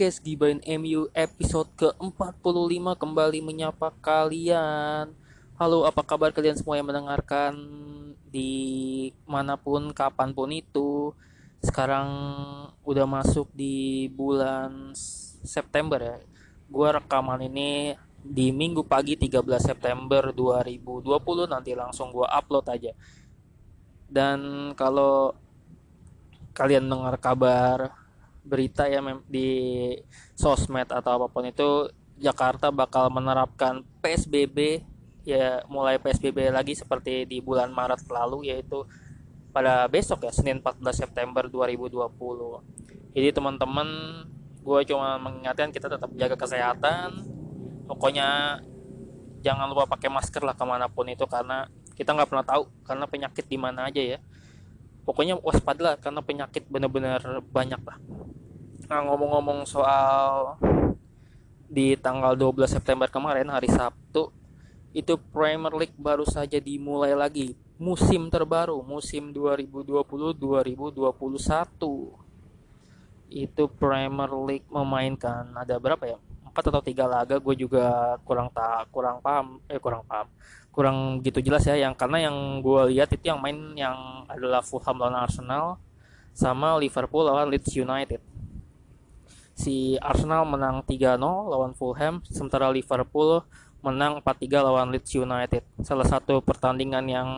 podcast Gibain MU episode ke-45 kembali menyapa kalian. Halo, apa kabar kalian semua yang mendengarkan di mana pun, kapan pun itu. Sekarang udah masuk di bulan September ya. Gua rekaman ini di minggu pagi 13 September 2020 nanti langsung gua upload aja. Dan kalau kalian dengar kabar berita ya di sosmed atau apa pun itu Jakarta bakal menerapkan PSBB ya mulai PSBB lagi seperti di bulan Maret lalu yaitu pada besok ya Senin 14 September 2020 jadi teman-teman gue cuma mengingatkan kita tetap jaga kesehatan. Pokoknya jangan lupa pakai masker lah ke mana pun itu karena kita nggak pernah tahu karena penyakit di mana aja ya. Pokoknya waspada karena penyakit benar-benar banyak lah nah ngomong-ngomong soal di tanggal 12 September kemarin hari Sabtu itu Premier League baru saja dimulai lagi. Musim terbaru musim 2020-2021 itu Premier League memainkan ada berapa ya? Empat atau tiga laga gue juga kurang tak kurang paham eh kurang paham. Kurang gitu jelas ya yang karena yang gue lihat itu yang main yang adalah Fulham lawan Arsenal sama Liverpool lawan Leeds United si Arsenal menang 3-0 lawan Fulham sementara Liverpool menang 4-3 lawan Leeds United. Salah satu pertandingan yang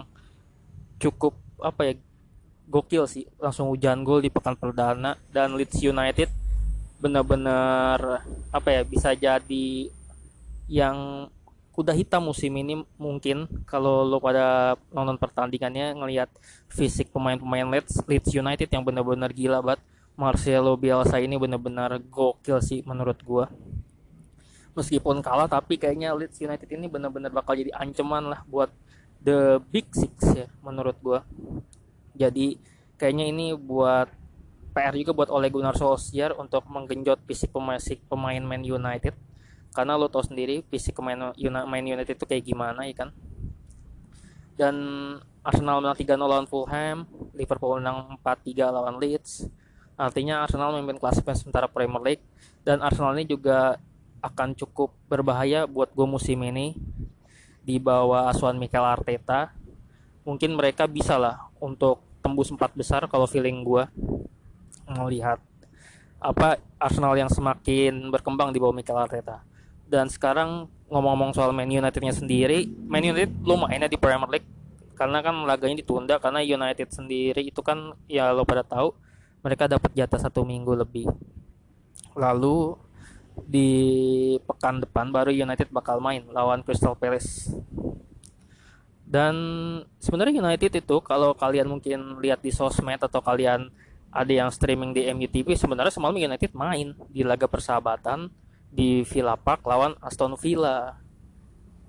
cukup apa ya gokil sih. Langsung hujan gol di pekan perdana dan Leeds United benar-benar apa ya bisa jadi yang kuda hitam musim ini mungkin kalau lo pada nonton pertandingannya ngelihat fisik pemain-pemain Leeds Leeds United yang benar-benar gila banget Marcelo Bielsa ini benar-benar gokil sih menurut gua. Meskipun kalah tapi kayaknya Leeds United ini benar-benar bakal jadi ancaman lah buat the big six ya menurut gua. Jadi kayaknya ini buat PR juga buat Ole Gunnar Solskjaer untuk menggenjot fisik pemain pemain Man United. Karena lo tau sendiri fisik pemain main United itu kayak gimana ya kan? Dan Arsenal menang 3-0 lawan Fulham Liverpool menang 4-3 lawan Leeds artinya Arsenal memimpin klasemen sementara Premier League. Dan Arsenal ini juga akan cukup berbahaya buat gue musim ini di bawah asuhan Mikel Arteta. Mungkin mereka bisa lah untuk tembus empat besar kalau feeling gue melihat apa Arsenal yang semakin berkembang di bawah Mikel Arteta. Dan sekarang ngomong-ngomong soal Man Unitednya sendiri Man United lumayan ya di Premier League. Karena kan laganya ditunda karena United sendiri itu kan ya lo pada tahu mereka dapat jatah satu minggu lebih. Lalu di pekan depan baru United bakal main lawan Crystal Palace. Dan sebenarnya United itu kalau kalian mungkin lihat di sosmed atau kalian ada yang streaming di MUTV sebenarnya semalam United main di laga persahabatan di Villa Park lawan Aston Villa.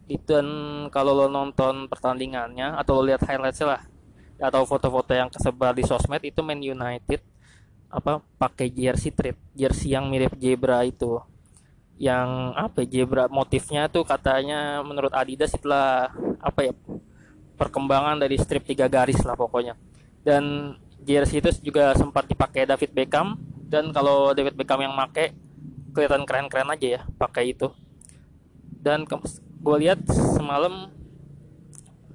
Dan kalau lo nonton pertandingannya atau lo lihat highlightsnya lah atau foto-foto yang kesebar di sosmed itu Man United apa pakai jersey treat jersey yang mirip zebra itu. Yang apa ya, zebra motifnya tuh katanya menurut Adidas itulah apa ya perkembangan dari strip tiga garis lah pokoknya. Dan jersey itu juga sempat dipakai David Beckham. Dan kalau David Beckham yang make kelihatan keren-keren aja ya pakai itu. Dan gue lihat semalam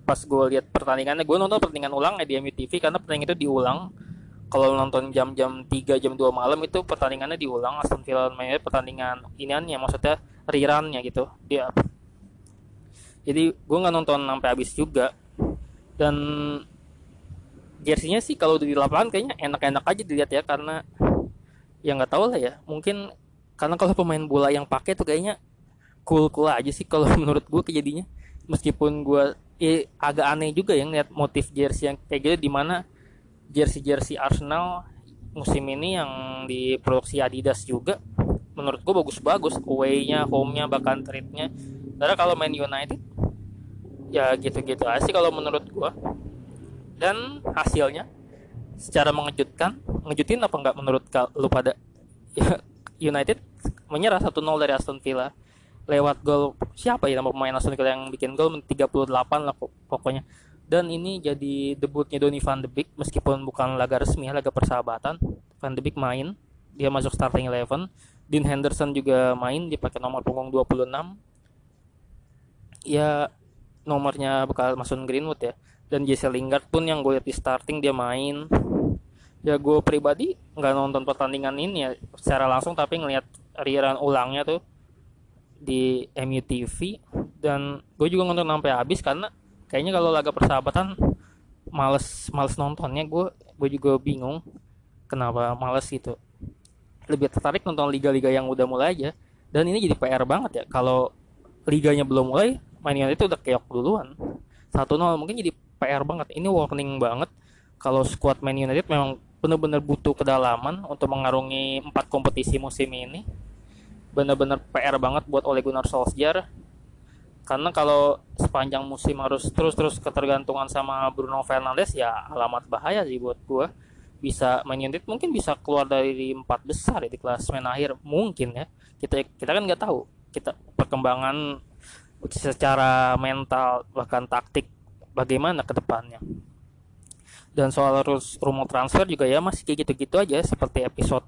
pas gue lihat pertandingannya gue nonton pertandingan ulang di MUTV karena pertandingan itu diulang kalau nonton jam-jam 3 jam 2 malam itu pertandingannya diulang Aston Villa mainnya pertandingan iniannya maksudnya rerunnya gitu. Dia jadi gue nggak nonton sampai habis juga. Dan jersinya sih kalau di lapangan kayaknya enak-enak aja dilihat ya karena ya nggak tahu lah ya. Mungkin karena kalau pemain bola yang pakai tuh kayaknya cool cool aja sih kalau menurut gue kejadiannya. Meskipun gue eh, agak aneh juga yang lihat motif jersey yang kayak gitu di mana jersey jersey Arsenal musim ini yang diproduksi Adidas juga menurut gue bagus-bagus away-nya home-nya bahkan trade-nya. Karena kalau main United ya gitu-gitu aja sih kalau menurut gue dan hasilnya secara mengejutkan ngejutin apa enggak menurut lu pada? United menyerah 1-0 dari Aston Villa lewat gol siapa ya nama pemain Aston Villa yang bikin gol? 38 lah pokoknya dan ini jadi debutnya Donny van de Beek meskipun bukan laga resmi laga persahabatan. Van de Beek main dia masuk starting eleven. Dean Henderson juga main dia pakai nomor punggung 26 ya nomornya bakal Mason Greenwood ya. Dan Jesse Lingard pun yang gue lihat di starting dia main. Ya gue pribadi nggak nonton pertandingan ini ya secara langsung tapi ngelihat rerun ulangnya tuh di MUTV dan gue juga nonton sampai habis karena kayaknya kalau laga persahabatan males males nontonnya. Gue gue juga bingung kenapa males gitu. Lebih tertarik nonton liga-liga yang udah mulai aja. Dan ini jadi PR banget ya. Kalau liganya belum mulai mainnya itu udah keok duluan. Satu nol mungkin jadi PR banget. Ini warning banget kalau squad Man United memang benar-benar butuh kedalaman untuk mengarungi empat kompetisi musim ini. Benar-benar PR banget buat Ole Gunnar Solskjaer karena kalau sepanjang musim harus terus-terus ketergantungan sama Bruno Fernandes ya alamat bahaya sih buat gua. Bisa United mungkin bisa keluar dari empat besar ya di klasemen akhir mungkin ya. Kita kita kan nggak tahu. Kita perkembangan secara mental bahkan taktik bagaimana ke depannya. Dan soal rumor transfer juga ya masih kayak gitu-gitu aja seperti episode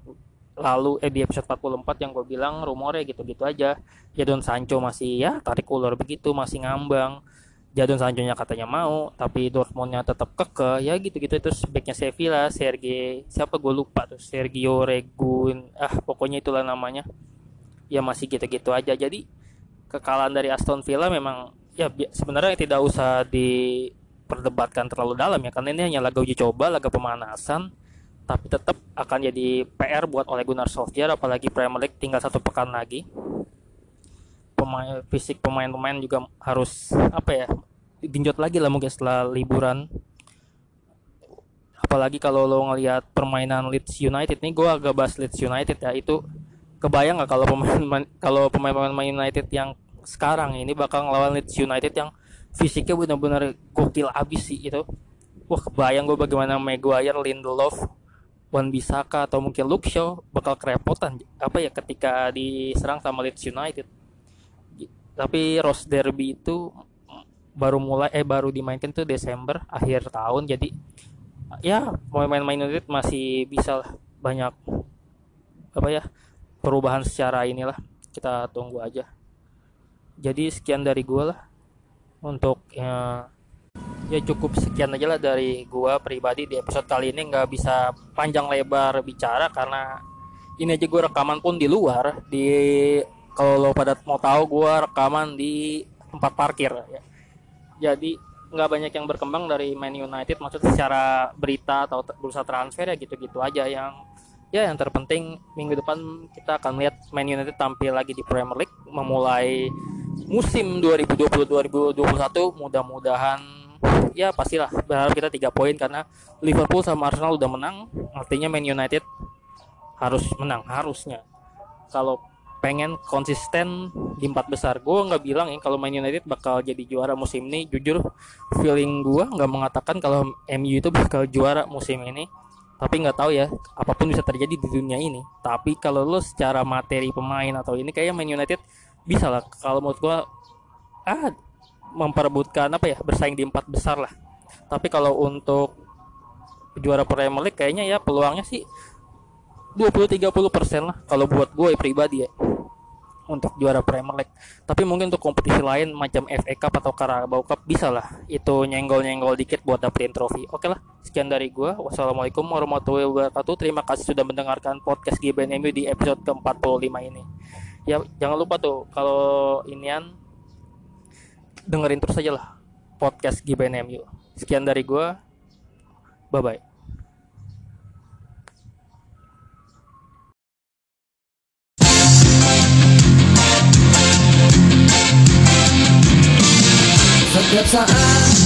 lalu eh di episode 44 yang gue bilang rumornya gitu-gitu aja. Jadon Sancho masih ya tarik ulur begitu masih ngambang. Jadon Sancho nya katanya mau tapi Dortmundnya tetap keke ya gitu-gitu. Terus backnya Sevilla Sergei siapa gue lupa tuh Sergio Regun ah pokoknya itulah namanya. Ya masih gitu-gitu aja. Jadi kekalahan dari Aston Villa memang ya sebenarnya tidak usah diperdebatkan terlalu dalam ya karena ini hanya laga uji coba laga pemanasan tapi tetap akan jadi PR buat oleh Gunnar Solskjaer apalagi Premier League tinggal satu pekan lagi. Pemain fisik pemain-pemain juga harus apa ya genjot lagi lah mungkin setelah liburan. Apalagi kalau lo ngelihat permainan Leeds United nih gue agak bahas Leeds United ya. Itu kebayang nggak kalau pemain kalau pemain-pemain United yang sekarang ini bakal ngelawan Leeds United yang fisiknya benar-benar gokil abis sih itu wah kebayang gue bagaimana Maguire Lindelof Wan Bisaka atau mungkin Luke Shaw bakal kerepotan apa ya ketika diserang sama Leeds United. Tapi Rose Derby itu baru mulai eh baru dimainkan tuh Desember akhir tahun. Jadi ya pemain-pemain United masih bisa lah banyak apa ya perubahan secara inilah. Kita tunggu aja. Jadi sekian dari gue lah untuk ya, ya cukup sekian aja lah dari gua pribadi di episode kali ini. Nggak bisa panjang lebar bicara karena ini aja gua rekaman pun di luar. Di kalau lo pada mau tahu gua rekaman di tempat parkir ya. Jadi nggak banyak yang berkembang dari Man United maksud secara berita atau bursa transfer ya gitu-gitu aja yang ya yang terpenting minggu depan kita akan lihat Man United tampil lagi di Premier League memulai musim 2020-2021 mudah-mudahan ya pastilah. Berharap kita tiga poin karena Liverpool sama Arsenal udah menang. Artinya Man United harus menang harusnya. Kalau pengen konsisten di empat besar gue nggak bilang ya kalau Man United bakal jadi juara musim ini. Jujur feeling gue nggak mengatakan kalau MU itu bakal juara musim ini. Tapi nggak tahu ya apa pun bisa terjadi di dunia ini. Tapi kalau lo secara materi pemain atau ini kayak Man United bisa lah. Kalau menurut gue ah memperebutkan apa ya bersaing di empat besar lah. Tapi kalau untuk juara Premier League kayaknya ya peluangnya sih 20-30 persen lah kalau buat gue pribadi ya untuk juara Premier League. Tapi mungkin untuk kompetisi lain macam FA Cup atau Carabao Cup bisa lah. Itu nyenggol-nyenggol dikit buat dapetin trofi. Oke lah sekian dari gue. Wassalamualaikum warahmatullahi wabarakatuh. Terima kasih sudah mendengarkan podcast GBNMU di episode ke-45 ini. Ya jangan lupa tuh kalau inian dengerin terus aja lah podcast GBNMU. Sekian dari gue. Bye-bye. Setiap saat